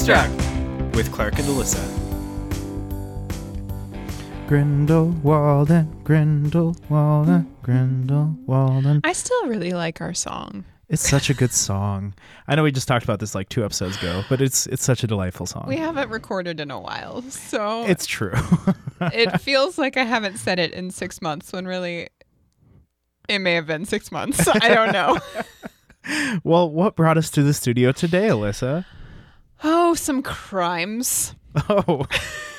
Struck with Clark and Alyssa. Grindelwald and Grindelwald and Grindelwald and I still really like our song. it's such a good song. I know we just talked about this like two episodes ago, but it's it's such a delightful song. We haven't recorded in a while, so it's true. it feels like I haven't said it in six months when really it may have been six months. I don't know. well, what brought us to the studio today, Alyssa? Oh, some crimes. Oh,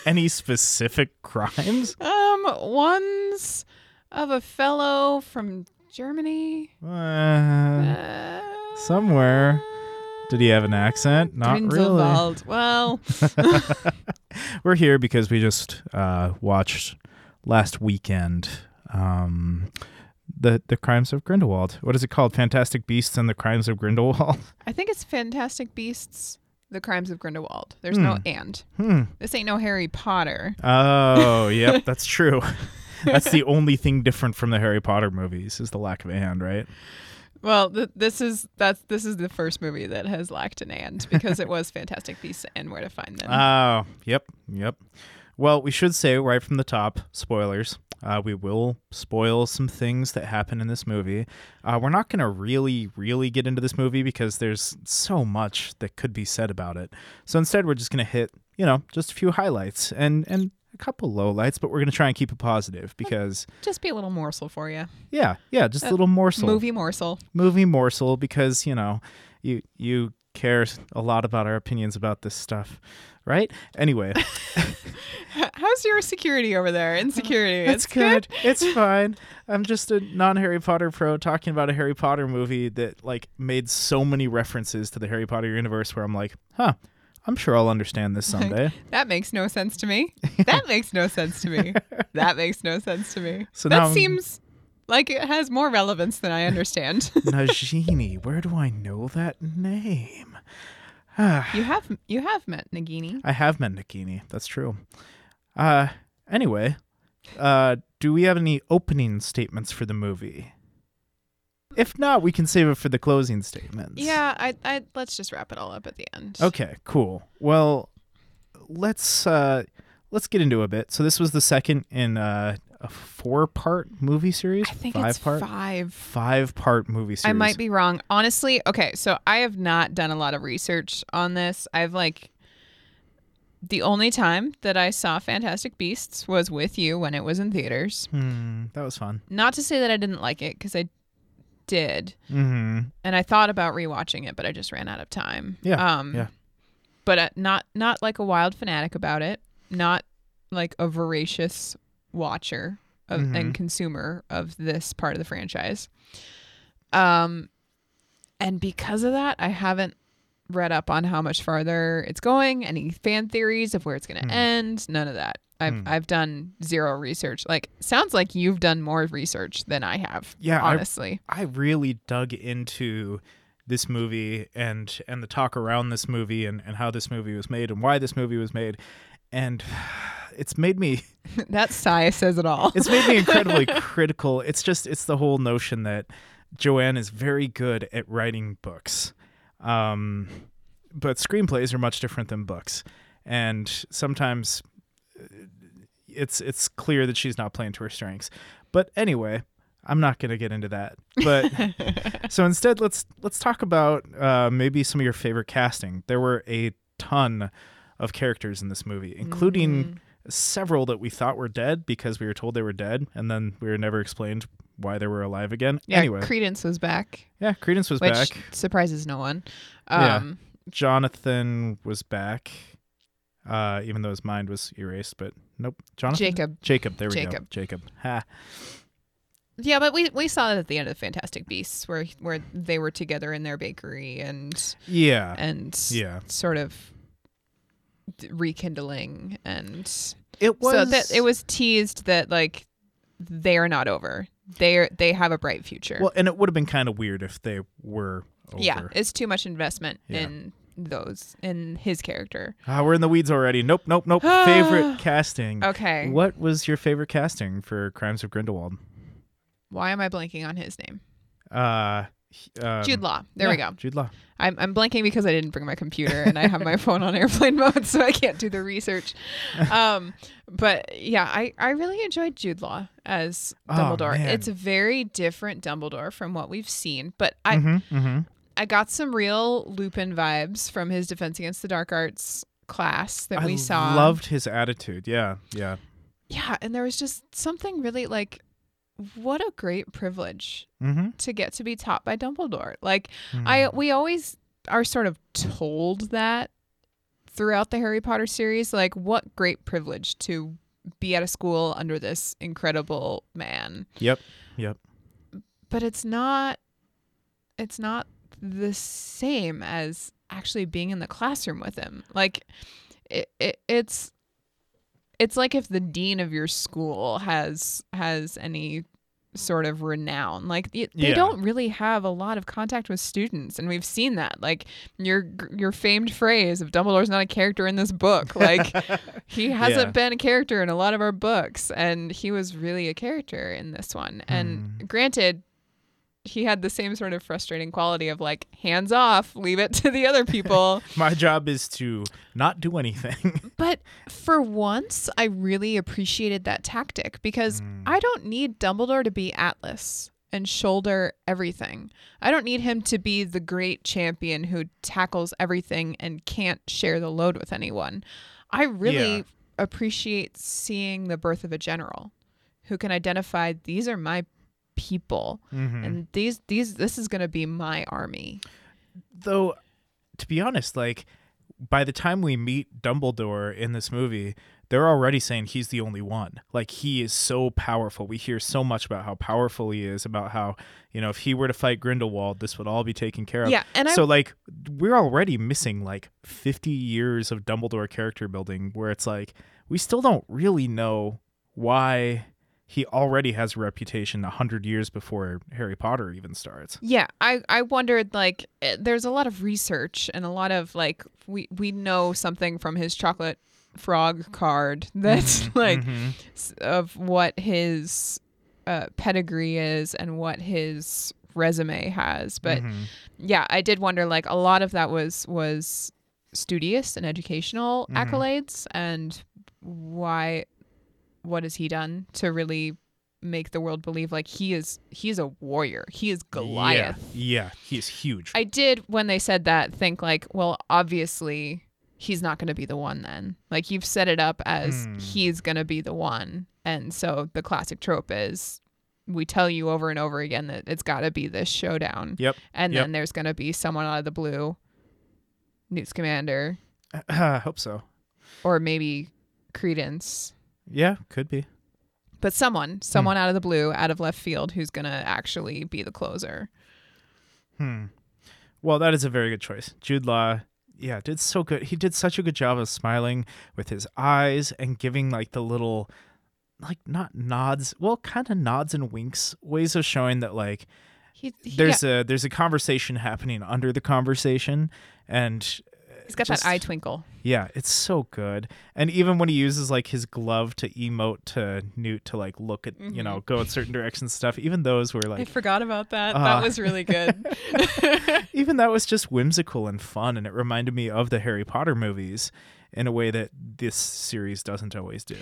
any specific crimes? Um, one's of a fellow from Germany. Uh, Uh, somewhere. Did he have an accent? Not really. Grindelwald. Well, We're here because we just uh, watched last weekend um, the the Crimes of Grindelwald. What is it called? Fantastic Beasts and the Crimes of Grindelwald. I think it's Fantastic Beasts, The Crimes of Grindelwald. There's no and. Hmm. This ain't no Harry Potter. Oh, yep, that's true. That's the only thing different from the Harry Potter movies is the lack of and, right? Well, th- this is that's this is the first movie that has lacked an and because it was Fantastic Beasts and Where to Find Them. Oh, yep, yep. Well, we should say right from the top, spoilers. Uh, we will spoil some things that happen in this movie. Uh, we're not going to really, really get into this movie because there's so much that could be said about it. So instead, we're just going to hit, you know, just a few highlights and and a couple lowlights, but we're going to try and keep it positive because, Just be a little morsel for you. yeah, yeah, just a Uh, little morsel, Movie morsel. movie morsel because you know, you you care a lot about our opinions about this stuff, right? Anyway. How's your security over there? Insecurity. It's good. It's fine. I'm just a non Harry Potter pro talking about a Harry Potter movie that like made so many references to the Harry Potter universe where I'm like, huh, I'm sure I'll understand this someday. That makes no sense to me. That makes no sense to me. That makes no sense to me. So that seems like it has more relevance than I understand. Nagini, where do I know that name? You have you have met Nagini. I have met Nagini. That's true. Uh, anyway, uh, do we have any opening statements for the movie? If not, we can save it for the closing statements. Yeah, I, I let's just wrap it all up at the end. Okay, cool. Well, let's uh let's get into a bit. So this was the second in uh, a four-part movie series, I think five it's part, five. five-part movie series. I might be wrong. Honestly, okay, so I have not done a lot of research on this. I've like the only time that I saw Fantastic Beasts was with you when it was in theaters. Hmm, that was fun. Not to say that I didn't like it because I did, Mm-hmm. and I thought about rewatching it, but I just ran out of time. Yeah, Um, yeah. But uh, not not like a wild fanatic about it. Not like a voracious watcher of, Mhm. and consumer of this part of the franchise. Um, and because of that, I haven't read up on how much farther it's going. Any fan theories of where it's going to Hmm. end? None of that. I've Hmm. I've done zero research. Like sounds like you've done more research than I have. Yeah, I- honestly. I really dug into this movie and and the talk around this movie and, and how this movie was made and why this movie was made. And it's made me that sigh says it all. it's made me incredibly critical. It's just it's the whole notion that Joanne is very good at writing books. Um but screenplays are much different than books. And sometimes uh, it's it's clear that she's not playing to her strengths. But anyway, I'm not going to get into that. But so instead let's let's talk about uh, maybe some of your favorite casting. There were a ton of characters in this movie, including Mm. several that we thought were dead because we were told they were dead, and then we were never explained why they were alive again. Yeah, anyway, Credence was back, yeah, Credence was back. which back. surprises no one. Yeah. Um, Jonathan was back, uh, even though his mind was erased. But nope, Jonathan. Jacob. Jacob. There we go. Jacob. Jacob. Ha. Yeah, but we we saw it at the end of the Fantastic Beasts, where where they were together in their bakery and Yeah. and yeah. sort of rekindling, and It was. so that it was teased that like they are not over. They are they have a bright future. Well, and it would have been kind of weird if they were. Over. yeah, it's too much investment Yeah. in those in his character. Ah, we're in the weeds already. Nope. Nope. Nope. favorite casting. Okay, What was your favorite casting for Crimes of Grindelwald? Why am I blanking on his name? Uh, Um, Jude Law. There we go. Jude Law. I'm, I'm blanking because I didn't bring my computer and I have my phone on airplane mode, so I can't do the research. Um, but yeah, I, I really enjoyed Jude Law as Oh, Dumbledore. man. it's a very different Dumbledore from what we've seen, but I mm-hmm, mm-hmm. I got some real Lupin vibes from his Defense Against the Dark Arts class that I we saw. loved his attitude. Yeah, yeah. yeah, and there was just something really like, what a great privilege Mm-hmm. to get to be taught by Dumbledore. Like I we always are sort of told that throughout the Harry Potter series like what great privilege to be at a school under this incredible man. Yep. Yep. But it's not it's not the same as actually being in the classroom with him. Like it, it it's it's like if the dean of your school has has any sort of renown like they Yeah. don't really have a lot of contact with students and we've seen that like your your famed phrase of dumbledore's not a character in this book like he hasn't Yeah. been a character in a lot of our books and he was really a character in this one and hmm. granted he had the same sort of frustrating quality of like hands off leave it to the other people My job is to not do anything. but for once i really appreciated that tactic because Mm. i don't need dumbledore to be atlas and shoulder everything i don't need him to be the great champion who tackles everything and can't share the load with anyone i really Yeah. appreciate seeing the birth of a general who can identify these are my people Mhm. and these these this is going to be my army Though, to be honest, like by the time we meet Dumbledore in this movie, they're already saying he's the only one. Like he is so powerful. We hear so much about how powerful he is, about how you know if he were to fight Grindelwald, this would all be taken care of. Yeah, and I- so like we're already missing like fifty years of Dumbledore character building, where it's like we still don't really know why he already has a reputation a hundred years before Harry Potter even starts. Yeah, I I wondered like eh, there's a lot of research and a lot of like we we know something from his chocolate frog card that's like Mhm. s- of what his uh, pedigree is and what his resume has. But Mhm. yeah, I did wonder like a lot of that was was studious and educational Mhm. accolades and why what has he done to really make the world believe like he is he is a warrior. He is Goliath. Yeah, yeah is huge. I did when they said that think like, well, obviously he's not going to be the one then. Like you've set it up as Hmm. he's going to be the one. And so the classic trope is we tell you over and over again that it's got to be this showdown. Yep. And Yep. then there's going to be someone out of the blue, Newt Scamander, I hope so. or maybe Credence. Yeah, could be. But Hmm. someone, someone out of the blue, out of left field, who's going to actually be the closer. Hmm. Well, that is a very good choice. Jude Law, yeah, did so good. He did such a good job of smiling with his eyes and giving like the little, like not nods, well, kind of nods and winks, ways of showing that like He, he there's a there's a conversation happening under the conversation, and he's got just- that eye twinkle. Yeah, it's so good. And even when he uses like his glove to emote to Newt to like look at, you know, go in certain directions and stuff, even those were like I forgot about that. Uh, that was really good. even that was just whimsical and fun and it reminded me of the Harry Potter movies in a way that this series doesn't always do.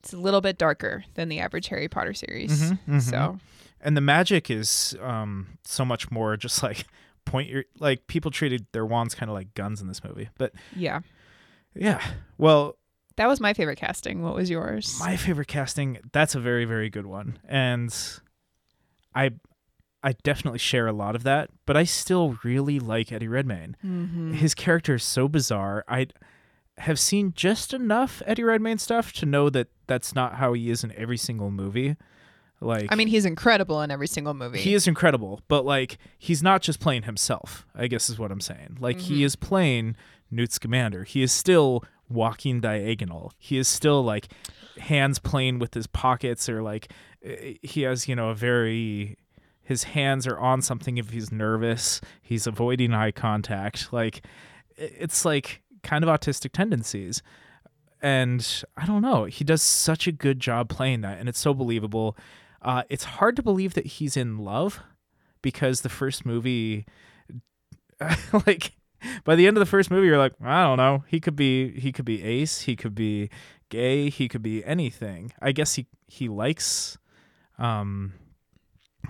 it's a little bit darker than the average Harry Potter series. Mhm, mhm. So And the magic is um so much more just like point your like people treated their wands kind of like guns in this movie. But yeah, yeah. Well, that was my favorite casting. What was yours? My favorite casting, that's a very, very good one. And I I definitely share a lot of that, but I still really like Eddie Redmayne. Mhm. His character is so bizarre. I have seen just enough Eddie Redmayne stuff to know that that's not how he is in every single movie. Like I mean, he's incredible in every single movie. he is incredible, but like he's not just playing himself. I guess is what I'm saying. Like he is playing Newt Scamander. He is still walking diagonal. He is still like hands playing with his pockets or like eh, he has you know a very his hands are on something if he's nervous. He's avoiding eye contact. Like i- it's like kind of autistic tendencies. And I don't know. He does such a good job playing that, and it's so believable. Uh, it's hard to believe that he's in love because the first movie like by the end of the first movie you're like I don't know. He could be he could be ace. He could be gay. He could be anything. I guess he he likes um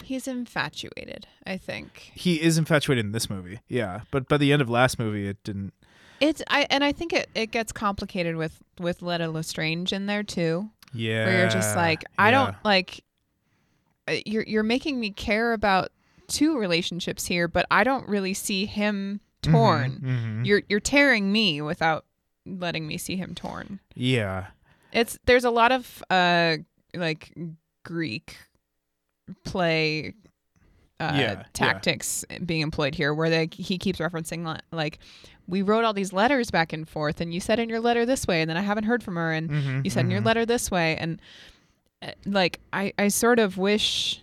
He's infatuated, I think. he is infatuated in this movie. Yeah. But by the end of last movie it didn't. It's I and I think it, it gets complicated with with Leta Lestrange in there too. yeah Where you're just like, I yeah. don't like you're you're making me care about two relationships here, but I don't really see him Mhm, torn. mhm. You're you're tearing me without letting me see him torn. yeah It's there's a lot of uh like Greek play uh, Yeah, yeah. tactics being employed here, where they he keeps referencing like we wrote all these letters back and forth, and you said in your letter this way, and then I haven't heard from her, and Mhm, you said in your mhm. letter this way, and uh, like I I sort of wish.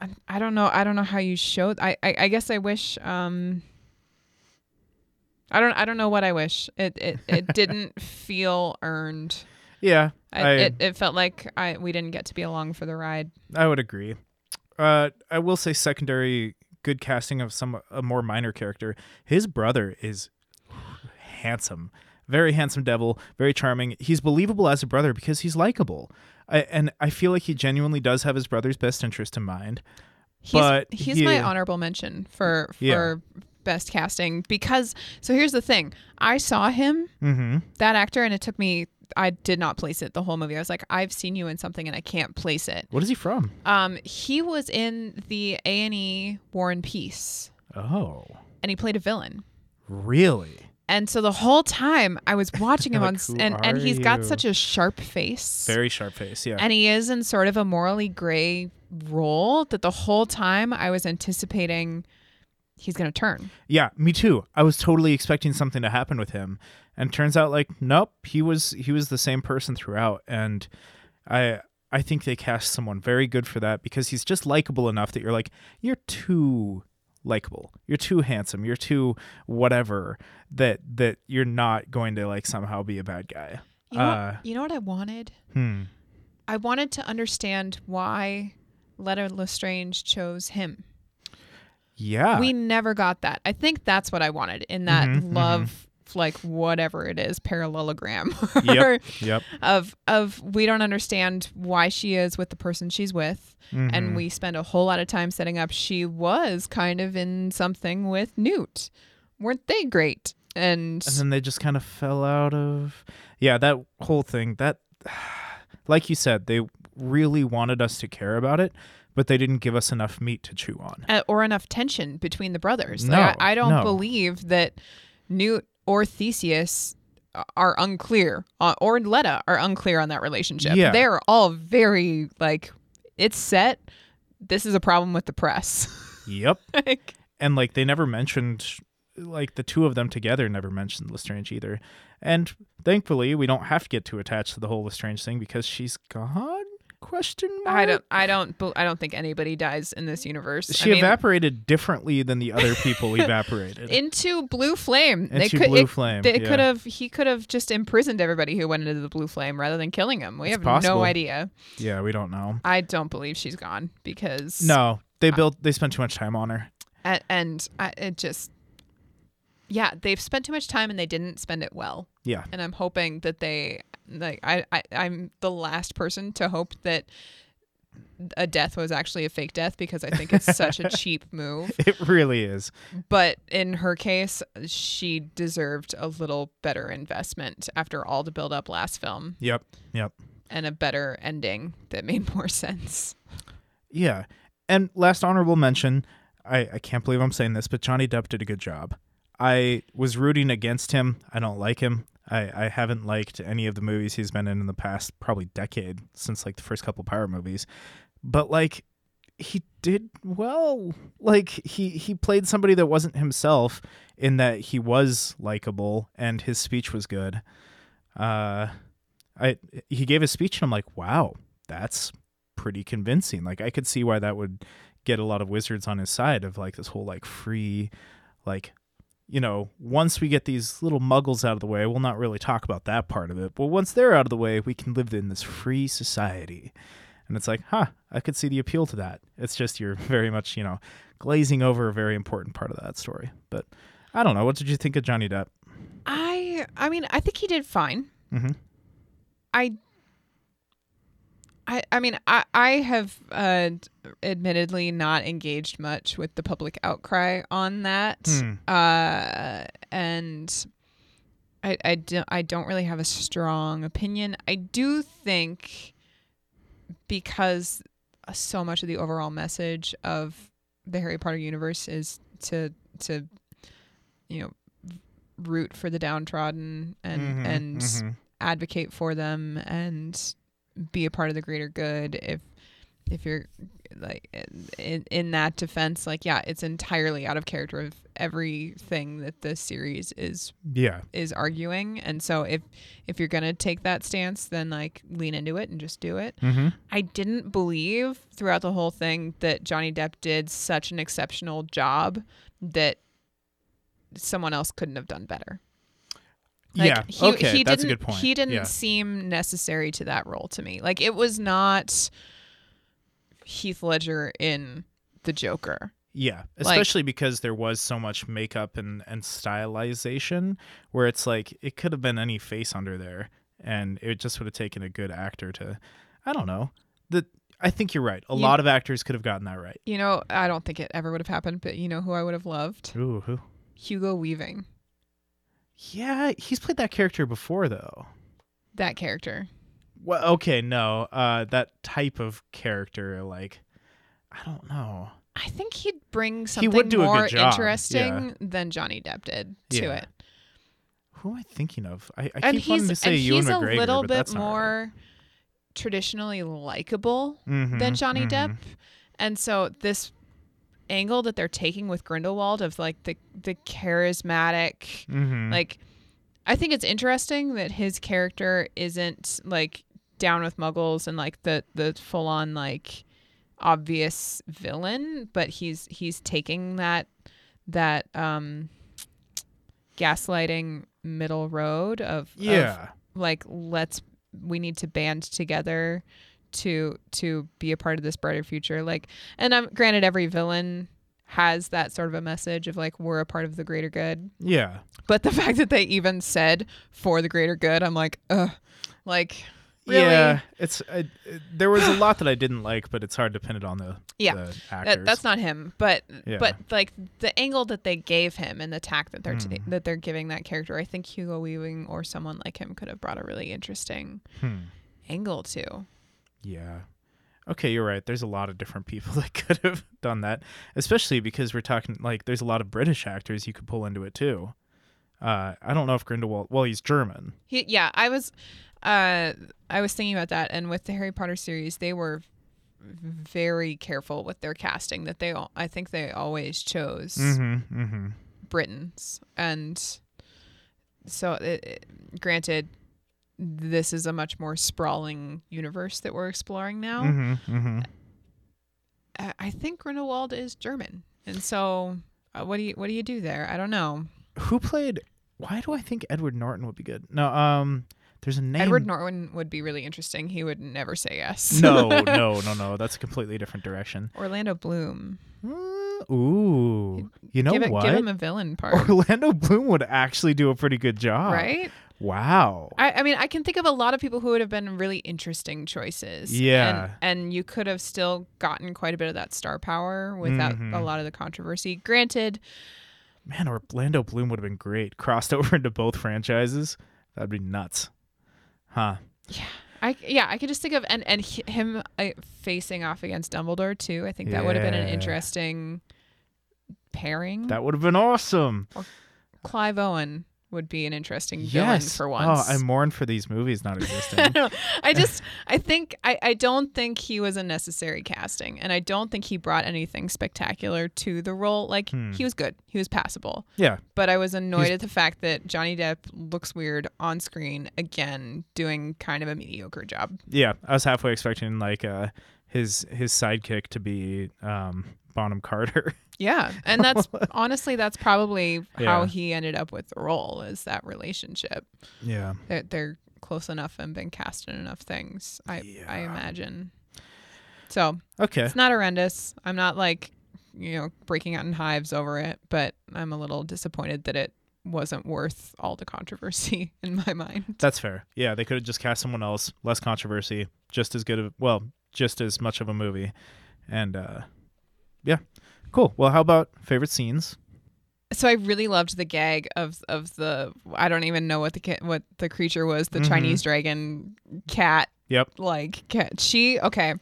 I, I don't know. I don't know how you showed. I, I I guess I wish. Um. I don't. I don't know what I wish. It it, it didn't feel earned. yeah I, I- it, it felt like I we didn't get to be along for the ride. I would agree. Uh, I will say secondary good casting of some a more minor character. His brother is handsome, very handsome devil, very charming. He's believable as a brother because he's likable. I, and I feel like he genuinely does have his brother's best interest in mind. He's But he's he- my honorable mention for for Yeah. best casting because so here's the thing. I saw him Mm-hmm. that actor and it took me I did not place it the whole movie. I was like I've seen you in something and I can't place it. What is he from? Um he was in the A&E War and Peace Oh, and he played a villain. really? And so the whole time I was watching him Like, on and and he's got such a sharp face. Very sharp face. Yeah. and he is in sort of a morally gray role that the whole time I was anticipating he's going to turn. Yeah, me too. I was totally expecting something to happen with him, and turns out like nope, he was he was the same person throughout, and I I think they cast someone very good for that because he's just likable enough that you're like you're too likable, you're too handsome, you're too whatever that that you're not going to like somehow be a bad guy. You know, Uh, what, you know what I wanted? Hmm. I wanted to understand why Leta Lestrange chose him. Yeah. we never got that. I think that's what I wanted in that Mhm, mhm. Like whatever it is parallelogram Yep. Yep. of of we don't understand why she is with the person she's with Mhm. and we spend a whole lot of time setting up she was kind of in something with Newt. Weren't they great? And, and then they just kind of fell out of yeah that whole thing that like you said they really wanted us to care about it but they didn't give us enough meat to chew on uh, or enough tension between the brothers. No, like, I, I don't no. believe that Newt or Theseus are unclear uh, or Leta are unclear on that relationship. Yeah. They're all very like it's set. This is a problem with the press. yep like, and like they never mentioned like the two of them together never mentioned Lestrange either and thankfully we don't have to get too attached to the whole Lestrange thing because she's gone question mark I don't I don't I don't think anybody dies in this universe. she I mean, evaporated differently than the other people evaporated into blue flame. they Into could blue it- flame, They yeah. could have he could have just imprisoned everybody who went into the blue flame rather than killing him. We It's have possible. no idea. yeah we don't know I don't believe she's gone because no they built they spent too much time on her and, and I, it just yeah they've spent too much time and they didn't spend it well yeah and i'm hoping that they like I, I i'm the last person to hope that a death was actually a fake death because i think it's such a cheap move It really is. but in her case she deserved a little better investment after all the build up last film Yep. Yep. and a better ending that made more sense Yeah. And last honorable mention, I, I can't believe I'm saying this, but Johnny Depp did a good job. I was rooting against him. I don't like him. I, I haven't liked any of the movies he's been in in the past probably decade since like the first couple Pirate movies. But like he did well. Like he he played somebody that wasn't himself in that he was likable and his speech was good. Uh I he gave a speech and I'm like, "Wow, that's pretty convincing." Like I could see why that would get a lot of wizards on his side of like this whole like free like you know, once we get these little muggles out of the way, we'll not really talk about that part of it. But once they're out of the way, we can live in this free society. and it's like, huh, I could see the appeal to that. It's just you're very much, you know, glazing over a very important part of that story. But I don't know. What did you think of Johnny Depp? I I mean, I think he did fine. Mm-hmm. I I I mean, I I have uh admittedly not engaged much with the public outcry on that. Hmm. Uh and I I don't I don't really have a strong opinion. I do think because so much of the overall message of the Harry Potter universe is to to you know root for the downtrodden and Mhm, and mhm. advocate for them and be a part of the greater good if if you're like in in that defense like yeah it's entirely out of character of everything that the series is yeah, is arguing and so if if you're to take that stance then like lean into it and just do it mm-hmm. I didn't believe throughout the whole thing that Johnny Depp did such an exceptional job that someone else couldn't have done better. Like, yeah. he, okay, he that's a didn't- good point. He didn't Yeah. seem necessary to that role to me. Like it was not Heath Ledger in The Joker. Yeah, Like- especially because there was so much makeup and and stylization, where it's like it could have been any face under there, and it just would have taken a good actor to, I don't know. The I think you're right. A You- lot of actors could have gotten that right. You know, I don't think it ever would have happened, but you know who I would have loved? Ooh, who? Hugo Weaving. Yeah, he's played that character before though. That character. Well, okay, no, uh, that type of character, like, I don't know. I think he'd bring He something would do more interesting than Johnny Depp did to Yeah. it. Who am I thinking of? I, I and keep wanting he's to say you and he's a little but bit that's not right. more traditionally likable Mhm, than Johnny mhm. Depp, and so this angle that they're taking with Grindelwald of like the the charismatic, Mhm. like I think it's interesting that his character isn't like down with Muggles and like the the full on like obvious villain, but he's he's taking that that um gaslighting middle road of of yeah. like let's we need to band together to to be a part of this brighter future like and i'm granted every villain has that sort of a message of like we're a part of the greater good Yeah. but the fact that they even said for the greater good i'm like ugh like really Yeah, it's uh, there was a lot that I didn't like, but it's hard to pin it on the, Yeah, the actors. that, that's not him but Yeah. but like the angle that they gave him and the tack that they're t- Hmm. that they're giving that character i think hugo weaving or someone like him could have brought a really interesting Hmm. angle to Yeah. Okay, you're right. There's a lot of different people that could have done that, especially because we're talking like there's a lot of British actors you could pull into it too. Uh, I don't know if Grindelwald. Well, he's German. He, yeah, I was, uh, I was thinking about that, and with the Harry Potter series, they were very careful with their casting. That they, all, I think, they always chose Mm-hmm. Mm-hmm. Britons, and so, it, it- granted, this is a much more sprawling universe that we're exploring now. Mm-hmm. Mm-hmm. I, I think Grindelwald is German, and so, uh, what do you, what do you do there? I don't know. Who played? Why do I think Edward Norton would be good? No, um, there's a name. Edward Norton would be really interesting. He would never say yes. no, no, no, no. That's a completely different direction. Orlando Bloom. Uh, ooh, you know give, it, what? give him a villain part, Orlando Bloom would actually do a pretty good job. right? Wow. I, I mean, I can think of a lot of people who would have been really interesting choices. Yeah. And, and you could have still gotten quite a bit of that star power without Mhm. a lot of the controversy. Granted, Man, Orlando Bloom would have been great. Crossed over into both franchises. That'd be nuts. Huh. Yeah. I yeah, I could just think of and and him uh, facing off against Dumbledore too. I think that would have been an interesting pairing. That would have been awesome. Clive Owen would be an interesting villain Yes. for once. Oh, I mourn for these movies not I existing. don't. I just I think I, I don't think he was a necessary casting and I don't think he brought anything spectacular to the role. Like Hmm. he was good. He was passable. yeah. But I was annoyed He's- at the fact that Johnny Depp looks weird on screen again doing kind of a mediocre job. Yeah. I was halfway expecting like uh his his sidekick to be um Bonham Carter. Yeah. And that's honestly that's probably how Yeah. he ended up with the role is that relationship. yeah. They're, they're close enough and been cast in enough things. I I imagine. So Okay. it's not horrendous. I'm not like, you know, breaking out in hives over it, but I'm a little disappointed that it wasn't worth all the controversy in my mind. That's fair. Yeah, they could have just cast someone else, less controversy, just as good of well, just as much of a movie. And uh yeah. Cool. Well, how about favorite scenes? So I really loved the gag of of the I don't even know what the ca- what the creature was, the Mhm. Chinese dragon cat Yep. like cat. She okay.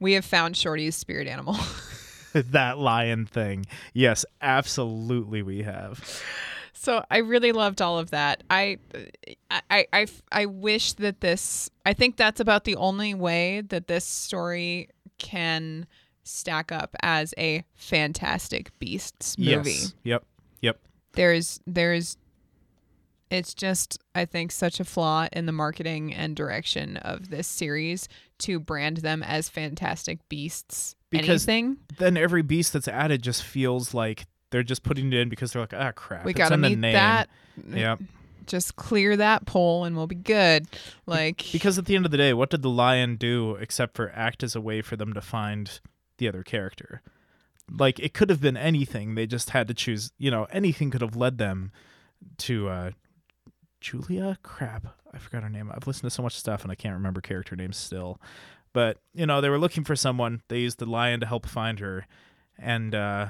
We have found Shorty's spirit animal. that lion thing. Yes, absolutely we have. So I really loved all of that. I, I, I, I wish that this. I think that's about the only way that this story can stack up as a Fantastic Beasts movie. Yes. Yep. Yep. There's, there's. It's just, I think, such a flaw in the marketing and direction of this series to brand them as Fantastic Beasts. Because anything Then every beast that's added just feels like they're just putting it in because they're like, ah, crap. we got to in the meet name. that. Yep. Just clear that pole and we'll be good. Like Because at the end of the day, what did the lion do except for act as a way for them to find the other character? Like it could have been anything. They just had to choose. You know, anything could have led them to uh, Julia. Crap, I forgot her name. I've listened to so much stuff and I can't remember character names still. But you know, they were looking for someone. They used the lion to help find her, and uh,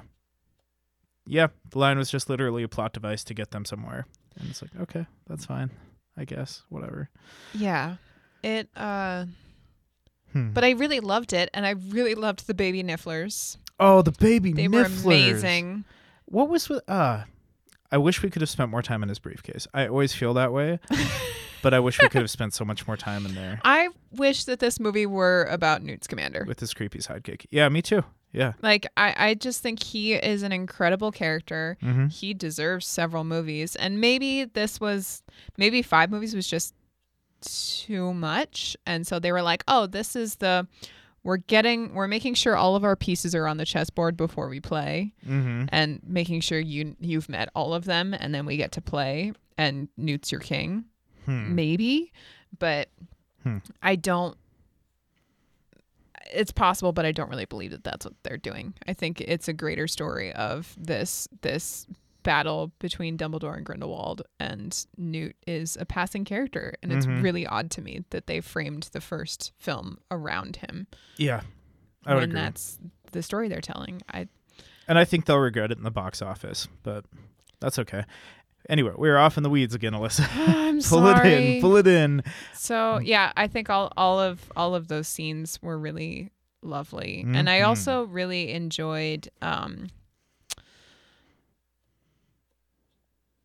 yeah, the lion was just literally a plot device to get them somewhere. And it's like, okay, that's fine. I guess whatever. Yeah. It uh Hmm. but I really loved it and I really loved the baby nifflers. Oh, the baby nifflers. They were amazing. What was with uh I wish we could have spent more time in his briefcase. I always feel that way, but I wish we could have spent so much more time in there I wish that this movie were about Newt Scamander. with his creepy sidekick. Yeah, me too. Yeah. Like I I just think he is an incredible character. Mm-hmm. He deserves several movies and maybe this was maybe 5 movies was just too much and so they were like, "Oh, this is the we're getting we're making sure all of our pieces are on the chessboard before we play." Mm-hmm. and making sure you you've met all of them and then we get to play and Newt's your king Hmm. maybe but Hmm. I don't it's possible but I don't really believe that that's what they're doing I think it's a greater story of this this battle between Dumbledore and Grindelwald and Newt is a passing character and it's Mhm. really odd to me that they framed the first film around him Yeah. I would when agree. that's the story they're telling I And I think they'll regret it in the box office, but that's okay. Anyway, we're off in the weeds again, Alyssa. I'm pull sorry it in. Pull it in. So yeah, I think all all of all of those scenes were really lovely, and I Mhm. also really enjoyed. Um,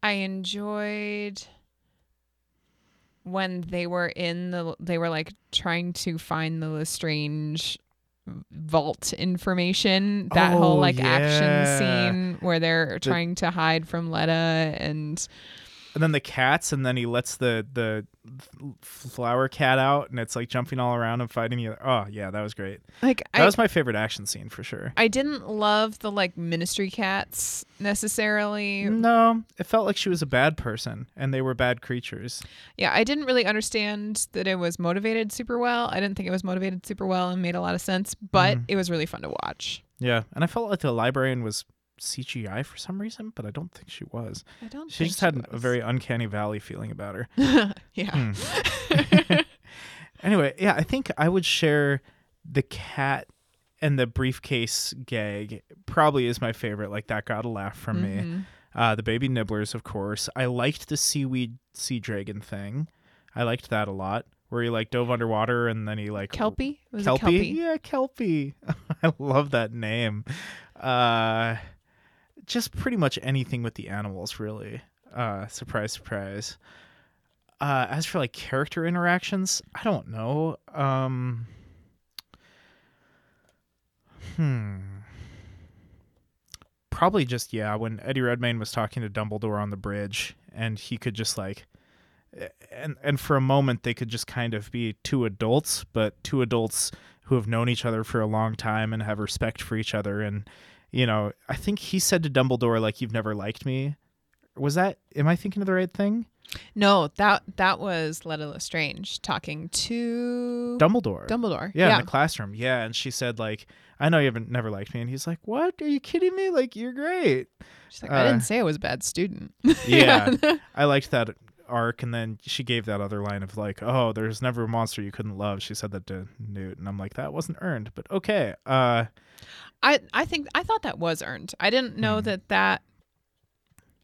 I enjoyed when they were in the they were like trying to find the Lestrange vault information that oh, whole Oh, like yeah. action scene where they're trying to hide from Leta and And then the cats, and then he lets the the flower cat out, and it's like jumping all around and fighting the other. Oh yeah, that was great. like That I was my favorite action scene for sure. I didn't love the like ministry cats necessarily. No, it felt like she was a bad person, and they were bad creatures. Yeah, I didn't really understand that it was motivated super well. I didn't think it was motivated super well and made a lot of sense, but Mhm. it was really fun to watch. Yeah, and I felt like the librarian was CGI for some reason, but I don't think she was. I don't. She just had a very uncanny valley feeling about her. yeah. Hmm. Anyway, yeah, I think I would share the cat and the briefcase gag. Probably is my favorite. Like that got a laugh from me. Mhm. Uh, the baby nifflers, of course. I liked the seaweed sea dragon thing. I liked that a lot. Where he like dove underwater and then he like Kelpie was Kelpie? Kelpie? Yeah, Kelpie. I love that name. Uh, just pretty much anything with the animals, really. Uh, surprise, surprise. Uh, as for like character interactions, I don't know. Um, hmm. Probably just yeah. When Eddie Redmayne was talking to Dumbledore on the bridge, and he could just like and and for a moment they could just kind of be two adults, but two adults who have known each other for a long time and have respect for each other. And you know, I think he said to Dumbledore like, "You've never liked me," was that? Am I thinking of the right thing? No, that that was Leta Lestrange talking to Dumbledore. Dumbledore. yeah, yeah. in the classroom. Yeah, and she said like, "I know you haven't never liked me," and he's like, "What? Are you kidding me? Like, you're great." She's like, I uh, didn't say I was a bad student. Yeah, I liked that arc, and then she gave that other line of like, "Oh, there's never a monster you couldn't love." She said that to Newt, and I'm like, that wasn't earned, but okay. Uh, I I think I thought that was earned. I didn't know Hmm. that that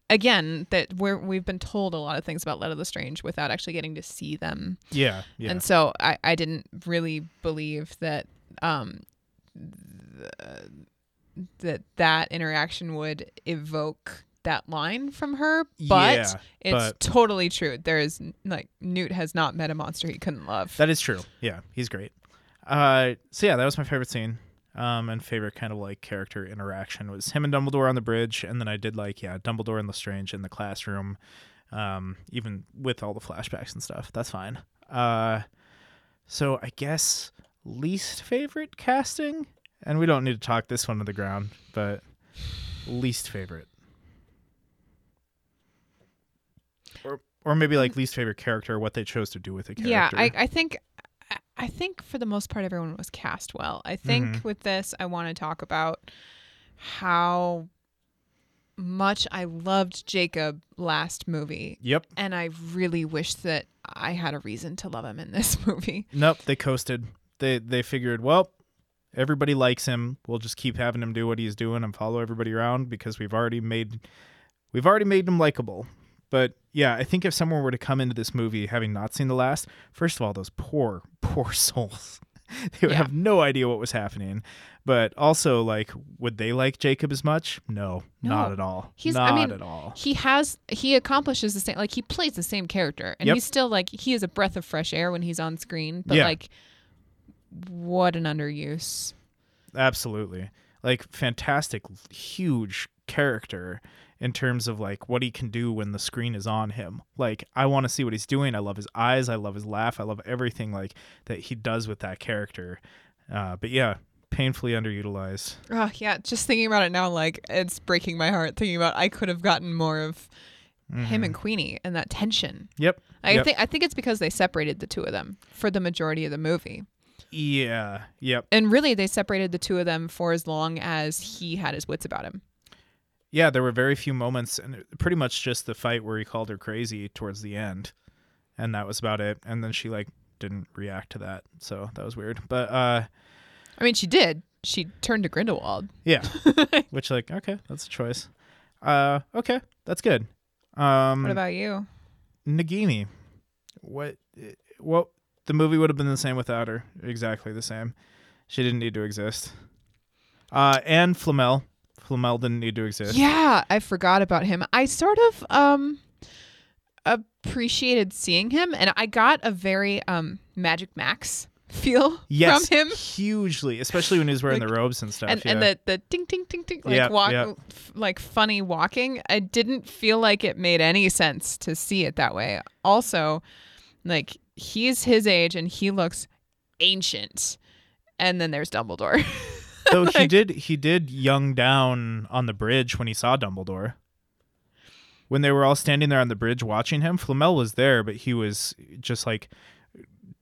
again that we're we've been told a lot of things about Leta Lestrange without actually getting to see them. yeah, yeah, And so I, I didn't really believe that um th- that that interaction would evoke that line from her, but yeah. it's but- totally true. There is like Newt has not met a monster he couldn't love. That is true. Yeah, he's great. Uh, so yeah, that was my favorite scene. Um, and favorite kind of like character interaction was him and Dumbledore on the bridge, and then I did like yeah, Dumbledore and Lestrange in the classroom. Um, even with all the flashbacks and stuff, that's fine. Uh, so I guess least favorite casting, and we don't need to talk this one to the ground, but least favorite, or maybe like least favorite character, what they chose to do with the character. Yeah, I, I think I- think for the most part everyone was cast well. I think Mhm. with this I want to talk about how much I loved Jacob last movie Yep. and I really wish that I had a reason to love him in this movie. Nope, they coasted. They they figured, well, everybody likes him. We'll just keep having him do what he's doing and follow everybody around because we've already made we've already made him likable. But yeah, I think if someone were to come into this movie having not seen the last, first of all, those poor poor souls. they would Yeah. have no idea what was happening. But also like would they like Jacob as much? No, not at all. He's- I not mean, at all. He has he accomplishes the same like he plays the same character and Yep. he's still like he is a breath of fresh air when he's on screen, but Yeah. like what an underuse. Absolutely. Like fantastic huge character in terms of like what he can do when the screen is on him. Like I want to see what he's doing. I love his eyes, I love his laugh, I love everything like that he does with that character. Uh but yeah, painfully underutilized. Oh yeah, just thinking about it now, like it's breaking my heart. Thinking about I could have gotten more of him and Queenie and that tension. Yep. I Yep. think I think it's because they separated the two of them for the majority of the movie, Yeah. Yep. and really they separated the two of them for as long as he had his wits about him. Yeah, there were very few moments and pretty much just the fight where he called her crazy towards the end. And that was about it. And then she like didn't react to that. So that was weird. But uh I mean, she did. She turned to Grindelwald. Yeah. Which like, okay, that's a choice. Uh okay, that's good. Um What about you? Nagini? What what the movie would have been the same without her. Exactly the same. She didn't need to exist. Uh and Flamel. Flamel didn't need to exist. Yeah, I forgot about him. I sort of um appreciated seeing him, and I got a very um Magic Max feel Yes, from him. hugely, especially when he was wearing Like- the robes and stuff. and yeah. and the the ding ding ding ding like Yeah, walk yeah. f- like funny walking. I didn't feel like it made any sense to see it that way. Also, like he's his age and he looks ancient. And then there's Dumbledore. Though he did he did young down on the bridge when he saw Dumbledore. When they were all standing there on the bridge watching him, Flamel was there, but he was just like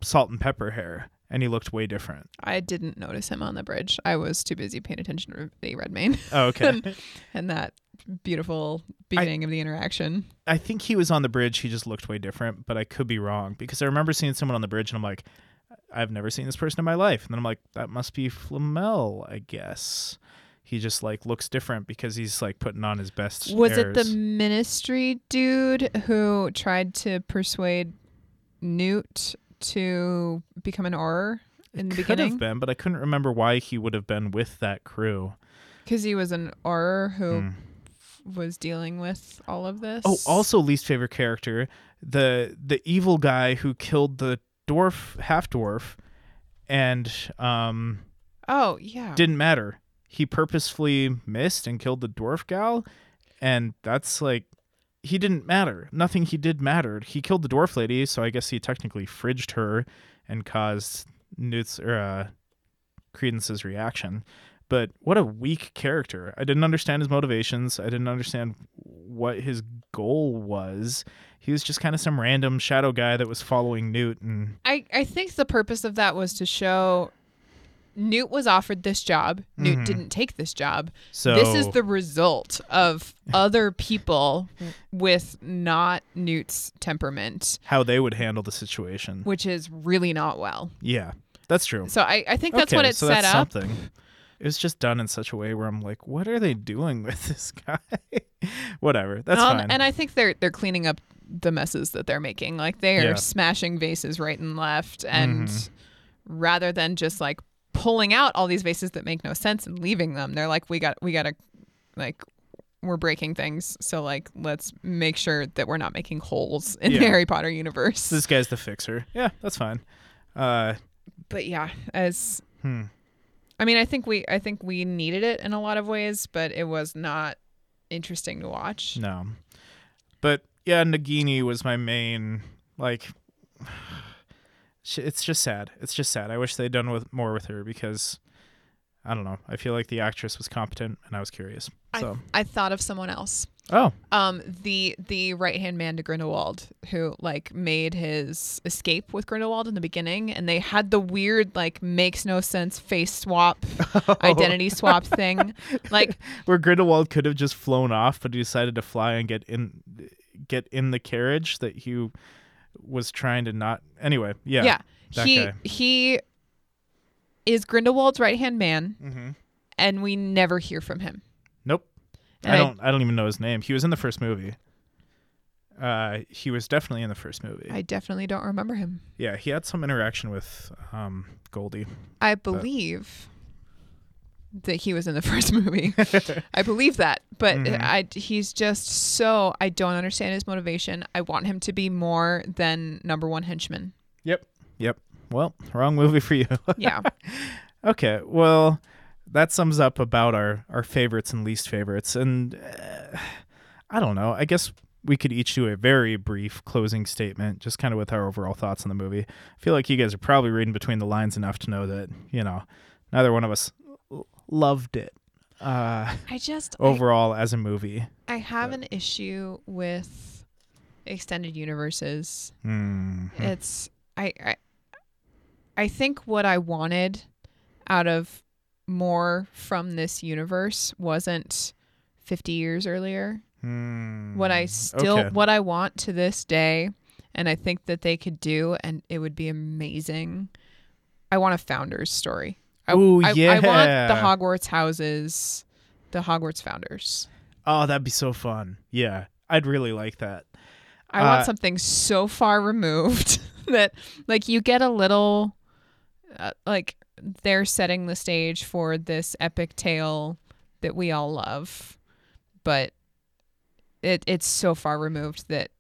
salt and pepper hair, and he looked way different. I didn't notice him on the bridge. I was too busy paying attention to the Redmayne Oh, okay. and that beautiful beginning of the interaction. I think he was on the bridge. He just looked way different, but I could be wrong because I remember seeing someone on the bridge, and I'm like, I've never seen this person in my life. And then I'm like, that must be Flamel, I guess. He just like looks different because he's like putting on his best. Was it the ministry dude who tried to persuade Newt to become an Auror in the beginning? Could have been, but I couldn't remember why he would have been with that crew. Because he was an Auror who f- was dealing with all of this. Oh, also least favorite character, the the evil guy who killed the dwarf half dwarf, and um Oh, yeah. didn't matter. He purposefully missed and killed the dwarf gal, and that's like he didn't matter. Nothing he did mattered. He killed the dwarf lady, so I guess he technically fridged her and caused Newt's or uh, Credence's reaction. But what a weak character. I didn't understand his motivations. I didn't understand what his goal was. He was just kind of some random shadow guy that was following Newt and I, I think the purpose of that was to show Newt was offered this job. Newt Mhm. didn't take this job. so This is the result of other people with not Newt's temperament, how they would handle the situation. which is really not well. Yeah. That's true. So I, I think that's okay, what it's so set that's up. something. It was just done in such a way where I'm like, what are they doing with this guy? Whatever. That's Um, fine. And I think they're they're cleaning up the messes that they're making. Like they are Yeah. smashing vases right and left, and Mhm. rather than just like pulling out all these vases that make no sense and leaving them, they're like, we got we got to like we're breaking things, so like let's make sure that we're not making holes in Yeah. the Harry Potter universe. this guy's the fixer. Yeah, that's fine. Uh, but yeah, as hmm. I mean, I think we I think we needed it in a lot of ways, but it was not interesting to watch. No. But yeah, Nagini was my main like it's just sad. It's just sad. I wish they'd done with more with her because I don't know. I feel like the actress was competent and I was curious. So, I thought of someone else. oh, Um, the the right hand man to Grindelwald, who like made his escape with Grindelwald in the beginning, and they had the weird like makes no sense face swap, identity swap thing. Like where Grindelwald could have just flown off, but he decided to fly and get in get in the carriage that he was trying to not anyway, yeah. yeah, that he guy. he is Grindelwald's right hand man, Mm-hmm. and we never hear from him. Nope. And I don't I don't even know his name. He was in the first movie. Uh he was definitely in the first movie. I definitely don't remember him. yeah, he had some interaction with um Goldie. I believe that he was in the first movie. I believe that, but Mhm. I he's just so I don't understand his motivation. I want him to be more than number one henchman. Yep. Yep. Well, wrong movie for you. Yeah, okay. Well, that sums up about our our favorites and least favorites and uh, I don't know. I guess we could each do a very brief closing statement just kind of with our overall thoughts on the movie. I feel like you guys are probably reading between the lines enough to know that, you know, neither one of us loved it. Uh I just I, overall as a movie. I have an issue with extended universes. Mm. It's I, I I think what I wanted out of more from this universe wasn't 50 years earlier. What I still. Okay. what I want to this day and I think that they could do and it would be amazing. I want a founders story. I, Ooh, I, I want the. Hogwarts houses, the Hogwarts founders. Oh, that'd be so fun. Yeah. I'd really like that. I Uh, want something so far removed that like you get a little uh, like they're setting the stage for this epic tale that we all love but it it's so far removed that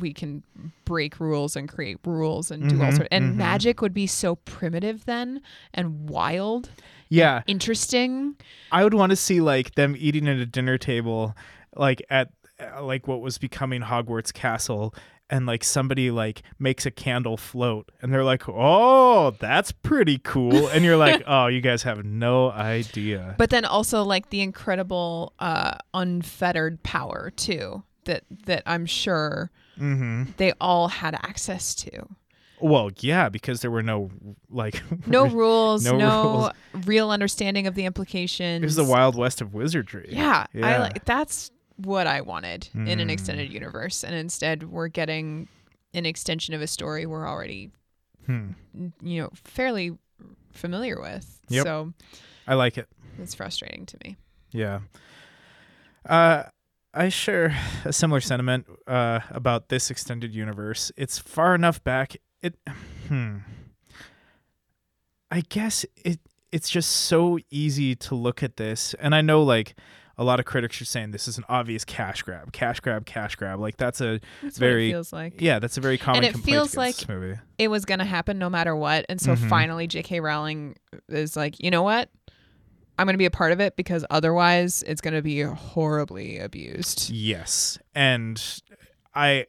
we can break rules and create rules and do all Mhm, sorts and mhm. magic would be so primitive then and wild Yeah. interesting I would want to see like them eating at a dinner table like at uh, like what was becoming Hogwarts Castle and like somebody like makes a candle float and they're like, "Oh, that's pretty cool." And you're like, "Oh, you guys have no idea." but then also like the incredible uh unfettered power too that that I'm sure Mhm. they all had access to. Well, yeah, because there were no like No rules, No no, real understanding of the implications. It was the wild west of wizardry. Yeah, I like that's what I wanted in an Mm. extended universe, and instead we're getting an extension of a story we're already, Hmm. you know, fairly familiar with. Yep. So I like it. it's frustrating to me. Yeah. Uh, I share a similar sentiment uh, about this extended universe. It's far enough back. It, hmm. I guess it. It's just so easy to look at this, and I know like a lot of critics are saying this is an obvious cash grab, cash grab, cash grab. Like that's a That's Very- it feels like. yeah, that's a very common it complaint feels like- this movie. It was gonna happen no matter what, and so Mhm. finally J.K. Rowling is like, you know what? I'm gonna be a part of it because otherwise it's gonna be horribly abused. Yes, and I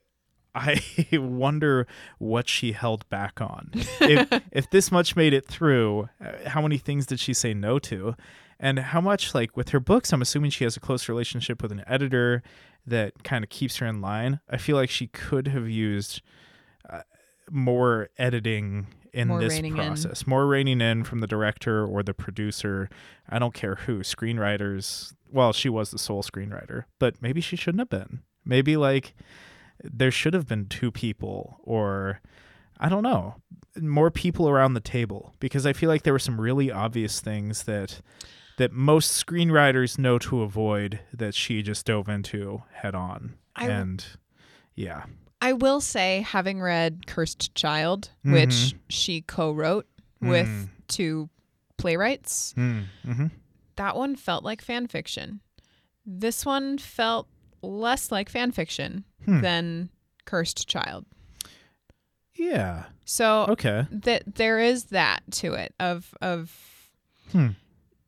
I wonder what she held back on. If if this much made it through, uh, how many things did she say no to? And how much like with her books i'm assuming she has a close relationship with an editor that kind of keeps her in line. I feel like she could have used uh, more editing in More this reining in. process. More reining in from the director or the producer. I don't care who screenwriters. Well she was the sole screenwriter but maybe she shouldn't have been. Maybe like there should have been two people or I don't know, more people around the table. Because I feel like there were some really obvious things that that most screenwriters know to avoid that she just dove into head on. I- and yeah. I will say, having read Cursed Child, which Mhm. she co-wrote with Mm. two playwrights, Mm-hmm. that one felt like fan fiction. This one felt less like fan fiction Hmm. than Cursed Child. Yeah. So Okay. that there is that to it of of Hmm.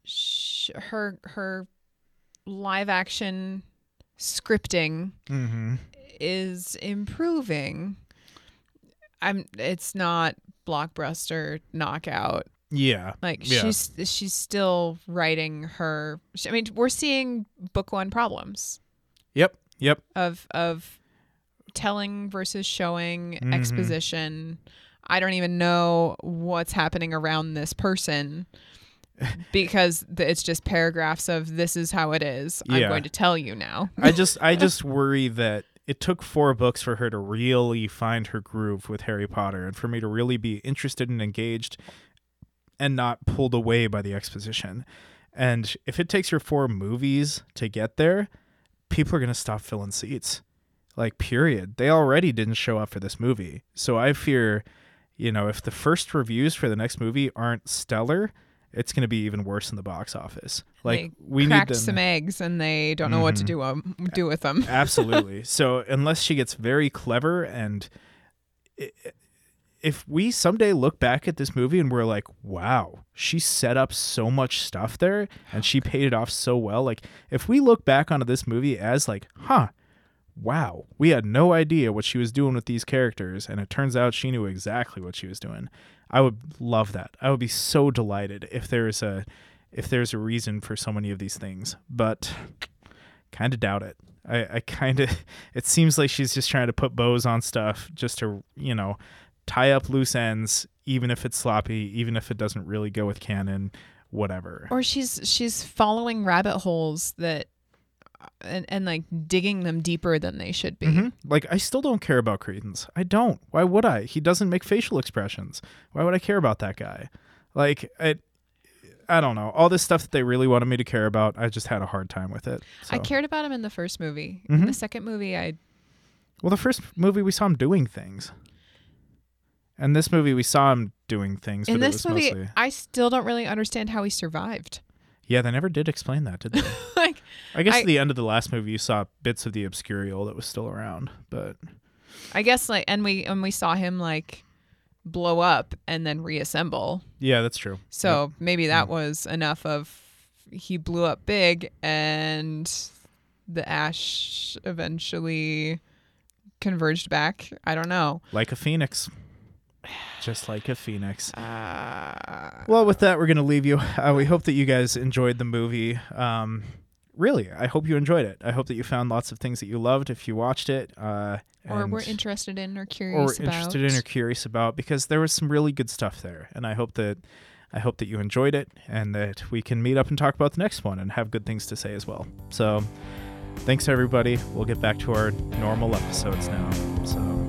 Sh- her her live action scripting Mm-hmm. is improving. I'm it's not blockbuster knockout. Yeah. Like Yeah. she's she's still writing her I mean we're seeing book 1 problems Yep. Yep. of of telling versus showing Mhm. exposition. I don't even know what's happening around this person because it's just paragraphs of this is how it is. I'm Yeah. going to tell you now. I just I just worry that it took four books for her to really find her groove with Harry Potter and for me to really be interested and engaged and not pulled away by the exposition. And if it takes her four movies to get there, people are going to stop filling seats. Like period. They already didn't show up for this movie. So I fear, you know, if the first reviews for the next movie aren't stellar, it's going to be even worse in the box office. Like They we need cracked them some eggs and they don't know what to Mhm. do um, do with them. Absolutely. so unless she gets very clever and if we someday look back at this movie and we're like, wow, she set up so much stuff there and she paid it off so well. Like if we look back onto this movie as like, huh, wow, we had no idea what she was doing with these characters and it turns out she knew exactly what she was doing. I would love that. I would be so delighted if there's a if there's a reason for so many of these things. But kind of doubt it. I, I kind of, it seems like she's just trying to put bows on stuff just to, you know, tie up loose ends, even if it's sloppy, even if it doesn't really go with canon, whatever. Or she's she's following rabbit holes that and, and like digging them deeper than they should be. Mhm. Like, I still don't care about Credence. I don't. Why would I? He doesn't make facial expressions. Why would I care about that guy? Like, I, I don't know. All this stuff that they really wanted me to care about, I just had a hard time with it. I cared about him in the first movie. In Mhm. the second movie, I Well, the first movie we saw him doing things. And this movie we saw him doing things, in this movie mostly I still don't really understand how he survived. Yeah, they never did explain that, did they? I guess I- at the end of the last movie you saw bits of the Obscurial that was still around, but I guess like and we and we saw him like blow up and then reassemble. yeah, that's true. So maybe that Mm. was enough of he blew up big and the ash eventually converged back. I don't know. Like a phoenix. Just like a phoenix. Uh, Well, with that, we're going to leave you. Uh, we hope that you guys enjoyed the movie. Um, really, I hope you enjoyed it. I hope that you found lots of things that you loved if you watched it. Uh, or we're interested in or or curious about. interested in or curious about because there was some really good stuff there and i hope that i hope that you enjoyed it and that we can meet up and talk about the next one and have good things to say as well so thanks everybody we'll get back to our normal episodes now so